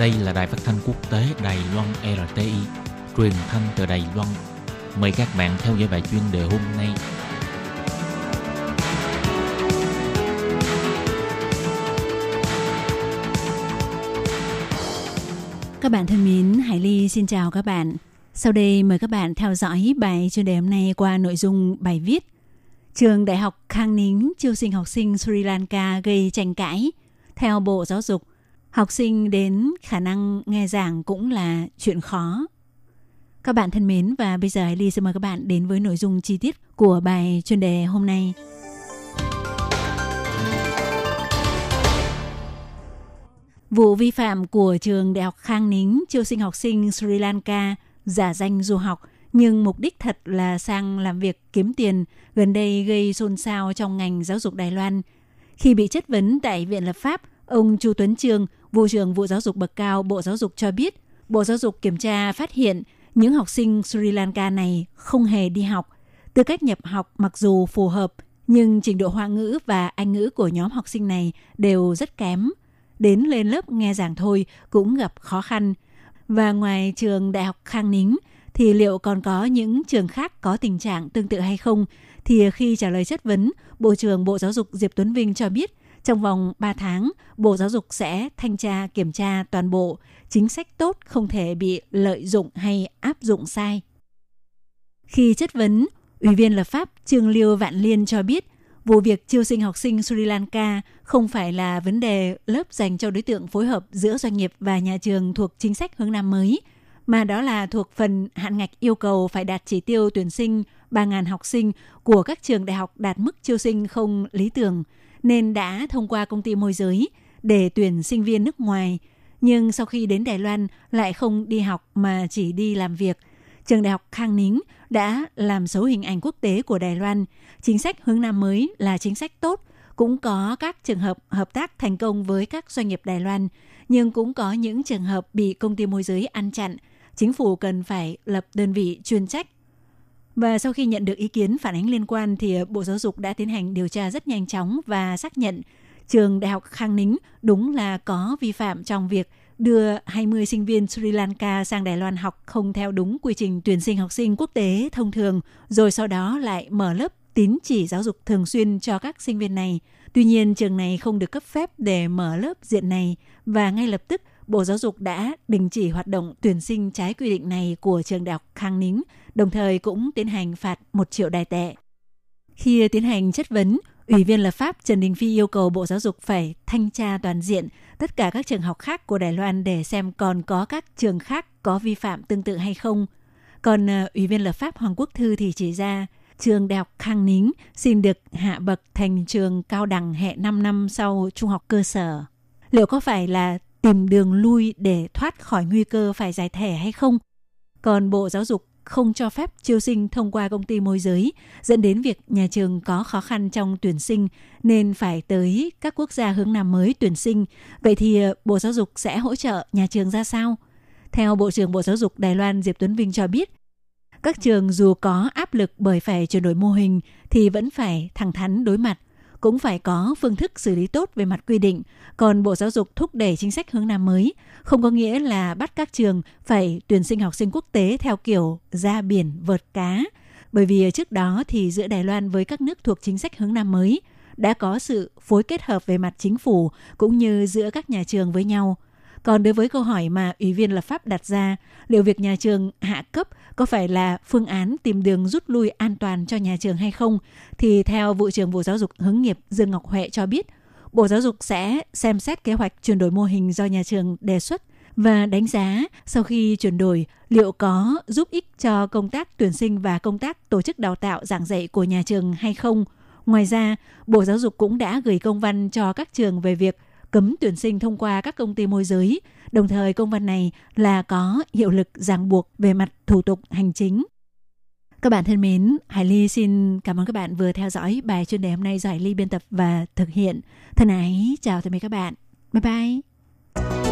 Đây là đài phát thanh quốc tế Đài Loan RTI, truyền thanh từ Đài Loan. Mời các bạn theo dõi bài chuyên đề hôm nay. Các bạn thân mến, Hải Ly xin chào các bạn. Sau đây mời các bạn theo dõi bài chuyên đề hôm nay qua nội dung bài viết Trường Đại học Khang Nính chiêu sinh học sinh Sri Lanka gây tranh cãi. Theo Bộ Giáo dục, học sinh đến khả năng nghe giảng cũng là chuyện khó. Các bạn thân mến và bây giờ Ly sẽ mời các bạn đến với nội dung chi tiết của bài chuyên đề hôm nay. Vụ vi phạm của trường Đại học Khang Nính chiêu sinh học sinh Sri Lanka giả danh du học nhưng mục đích thật là sang làm việc kiếm tiền gần đây gây xôn xao trong ngành giáo dục Đài Loan. Khi bị chất vấn tại Viện Lập pháp, ông Chu Tuấn Trương, vụ trưởng vụ giáo dục bậc cao Bộ Giáo dục cho biết, Bộ Giáo dục kiểm tra phát hiện những học sinh Sri Lanka này không hề đi học. Tư cách nhập học mặc dù phù hợp, nhưng trình độ Hoa ngữ và Anh ngữ của nhóm học sinh này đều rất kém. Đến lên lớp nghe giảng thôi cũng gặp khó khăn. Và ngoài trường Đại học Khang Nính, thì liệu còn có những trường khác có tình trạng tương tự hay không? Thì khi trả lời chất vấn, Bộ trưởng Bộ Giáo dục Diệp Tuấn Vinh cho biết trong vòng 3 tháng, Bộ Giáo dục sẽ thanh tra kiểm tra toàn bộ, chính sách tốt không thể bị lợi dụng hay áp dụng sai. Khi chất vấn, Ủy viên lập pháp Trương Liêu Vạn Liên cho biết, vụ việc chiêu sinh học sinh Sri Lanka không phải là vấn đề lớp dành cho đối tượng phối hợp giữa doanh nghiệp và nhà trường thuộc chính sách hướng Nam mới, mà đó là thuộc phần hạn ngạch yêu cầu phải đạt chỉ tiêu tuyển sinh 3.000 học sinh của các trường đại học đạt mức chiêu sinh không lý tưởng, nên đã thông qua công ty môi giới để tuyển sinh viên nước ngoài. Nhưng sau khi đến Đài Loan lại không đi học mà chỉ đi làm việc. Trường đại học Khang Nính đã làm xấu hình ảnh quốc tế của Đài Loan. Chính sách hướng Nam mới là chính sách tốt, cũng có các trường hợp hợp tác thành công với các doanh nghiệp Đài Loan, nhưng cũng có những trường hợp bị công ty môi giới ăn chặn – chính phủ cần phải lập đơn vị chuyên trách. Và sau khi nhận được ý kiến phản ánh liên quan thì ờ, Bộ Giáo dục đã tiến hành điều tra rất nhanh chóng và xác nhận trường Đại học Khang Nính đúng là có vi phạm trong việc đưa 20 sinh viên Sri Lanka sang Đài Loan học không theo đúng quy trình tuyển sinh học sinh quốc tế thông thường, rồi sau đó lại mở lớp tín chỉ giáo dục thường xuyên cho các sinh viên này. Tuy nhiên, trường này không được cấp phép để mở lớp diện này và ngay lập tức Bộ Giáo dục đã đình chỉ hoạt động tuyển sinh trái quy định này của trường đại học Khang Nính, đồng thời cũng tiến hành phạt 1 triệu đài tệ. Khi tiến hành chất vấn, Ủy viên lập pháp Trần Đình Phi yêu cầu Bộ Giáo dục phải thanh tra toàn diện tất cả các trường học khác của Đài Loan để xem còn có các trường khác có vi phạm tương tự hay không. Còn ờ, Ủy viên lập pháp Hoàng Quốc Thư thì chỉ ra trường Đại học Khang Nính xin được hạ bậc thành trường cao đẳng hệ 5 năm sau trung học cơ sở. Liệu có phải là tìm đường lui để thoát khỏi nguy cơ phải giải thẻ hay không. Còn Bộ Giáo dục không cho phép chiêu sinh thông qua công ty môi giới, dẫn đến việc nhà trường có khó khăn trong tuyển sinh nên phải tới các quốc gia hướng Nam mới tuyển sinh. Vậy thì ờ, Bộ Giáo dục sẽ hỗ trợ nhà trường ra sao? Theo Bộ trưởng Bộ Giáo dục Đài Loan Diệp Tuấn Vinh cho biết, các trường dù có áp lực bởi phải chuyển đổi mô hình thì vẫn phải thẳng thắn đối mặt cũng phải có phương thức xử lý tốt về mặt quy định. Còn Bộ Giáo dục thúc đẩy chính sách hướng Nam mới, không có nghĩa là bắt các trường phải tuyển sinh học sinh quốc tế theo kiểu ra biển vợt cá. Bởi vì trước đó thì giữa Đài Loan với các nước thuộc chính sách hướng Nam mới đã có sự phối kết hợp về mặt chính phủ cũng như giữa các nhà trường với nhau – còn đối với câu hỏi mà Ủy viên lập pháp đặt ra, liệu việc nhà trường hạ cấp có phải là phương án tìm đường rút lui an toàn cho nhà trường hay không, thì theo Vụ trưởng Bộ Giáo dục Hướng nghiệp Dương Ngọc Huệ cho biết, Bộ Giáo dục sẽ xem xét kế hoạch chuyển đổi mô hình do nhà trường đề xuất và đánh giá sau khi chuyển đổi liệu có giúp ích cho công tác tuyển sinh và công tác tổ chức đào tạo giảng dạy của nhà trường hay không. Ngoài ra, Bộ Giáo dục cũng đã gửi công văn cho các trường về việc cấm tuyển sinh thông qua các công ty môi giới. Đồng thời công văn này là có hiệu lực ràng buộc về mặt thủ tục hành chính. Các bạn thân mến, Hải Ly xin cảm ơn các bạn vừa theo dõi bài chuyên đề hôm nay do Hải Ly biên tập và thực hiện. Thân ái, chào tạm biệt các bạn. Bye bye.